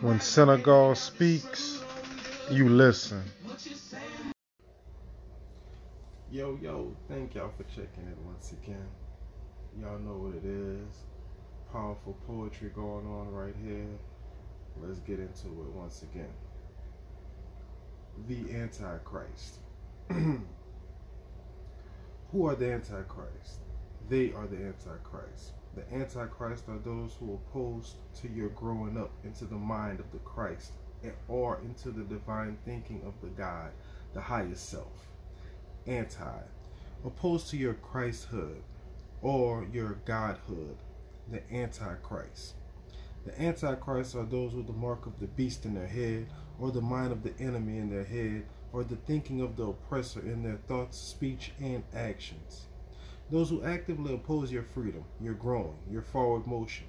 When Senegal speaks, you listen. Yo, yo, thank y'all for checking it once again. Y'all know what it is. Powerful poetry going on right here. Let's get into it once again. The Antichrist. Who are the Antichrist? They are the Antichrist. The Antichrist are those who oppose to your growing up into the mind of the Christ or into the divine thinking of the God, the highest self. Anti. Opposed to your Christhood or your Godhood, the Antichrist. The Antichrist are those with the mark of the beast in their head, or the mind of the enemy in their head, or the thinking of the oppressor in their thoughts, speech, and actions. Those who actively oppose your freedom, your growing, your forward motion,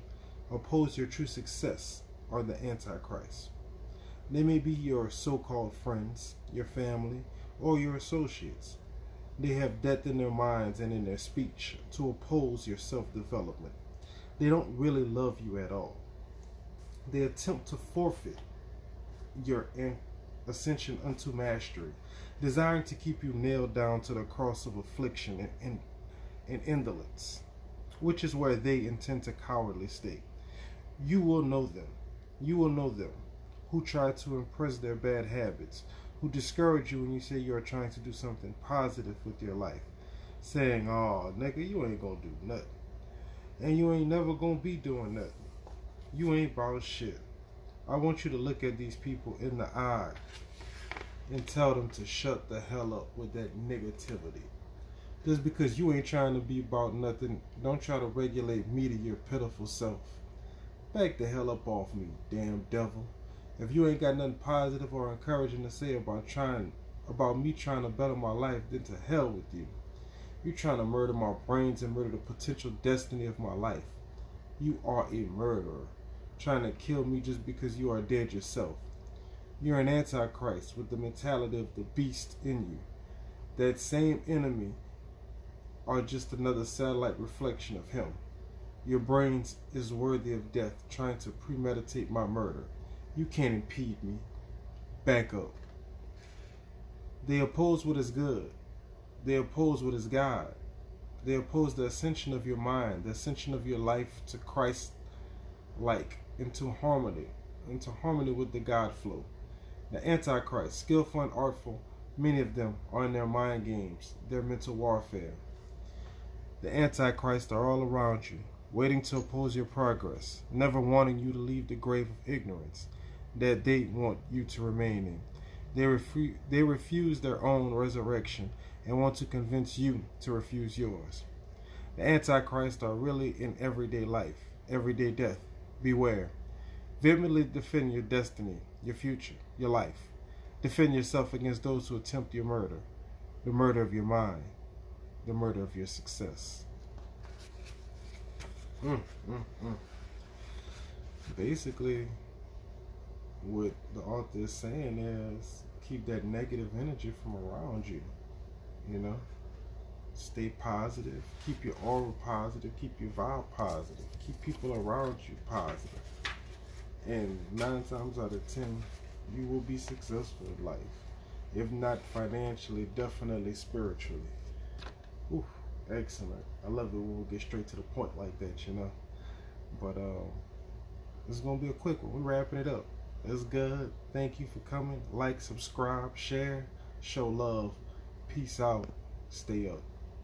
oppose your true success, are the Antichrist. They may be your so called friends, your family, or your associates. They have death in their minds and in their speech to oppose your self development. They don't really love you at all. They attempt to forfeit your ascension unto mastery, desiring to keep you nailed down to the cross of affliction and, and and indolence, which is where they intend to cowardly stay. You will know them. You will know them who try to impress their bad habits, who discourage you when you say you are trying to do something positive with your life, saying, Oh, nigga, you ain't gonna do nothing. And you ain't never gonna be doing nothing. You ain't about shit. I want you to look at these people in the eye and tell them to shut the hell up with that negativity. Just because you ain't trying to be about nothing, don't try to regulate me to your pitiful self. Back the hell up off me, damn devil. If you ain't got nothing positive or encouraging to say about trying about me trying to better my life, then to hell with you. You trying to murder my brains and murder the potential destiny of my life. You are a murderer, trying to kill me just because you are dead yourself. You're an antichrist with the mentality of the beast in you. That same enemy are just another satellite reflection of him. Your brains is worthy of death, trying to premeditate my murder. You can't impede me. Back up. They oppose what is good. They oppose what is God. They oppose the ascension of your mind, the ascension of your life to Christ like, into harmony, into harmony with the God flow. The Antichrist, skillful and artful, many of them are in their mind games, their mental warfare. The Antichrist are all around you, waiting to oppose your progress, never wanting you to leave the grave of ignorance that they want you to remain in. They, refu- they refuse their own resurrection and want to convince you to refuse yours. The Antichrist are really in everyday life, everyday death. Beware. Vehemently defend your destiny, your future, your life. Defend yourself against those who attempt your murder, the murder of your mind the murder of your success. Mm, mm, mm. Basically, what the author is saying is keep that negative energy from around you. You know, stay positive, keep your aura positive, keep your vibe positive, keep people around you positive. And nine times out of ten, you will be successful in life. If not financially, definitely spiritually. Excellent. I love it when we get straight to the point like that, you know. But um, this is gonna be a quick one. We're wrapping it up. It's good. Thank you for coming. Like, subscribe, share, show love. Peace out. Stay up.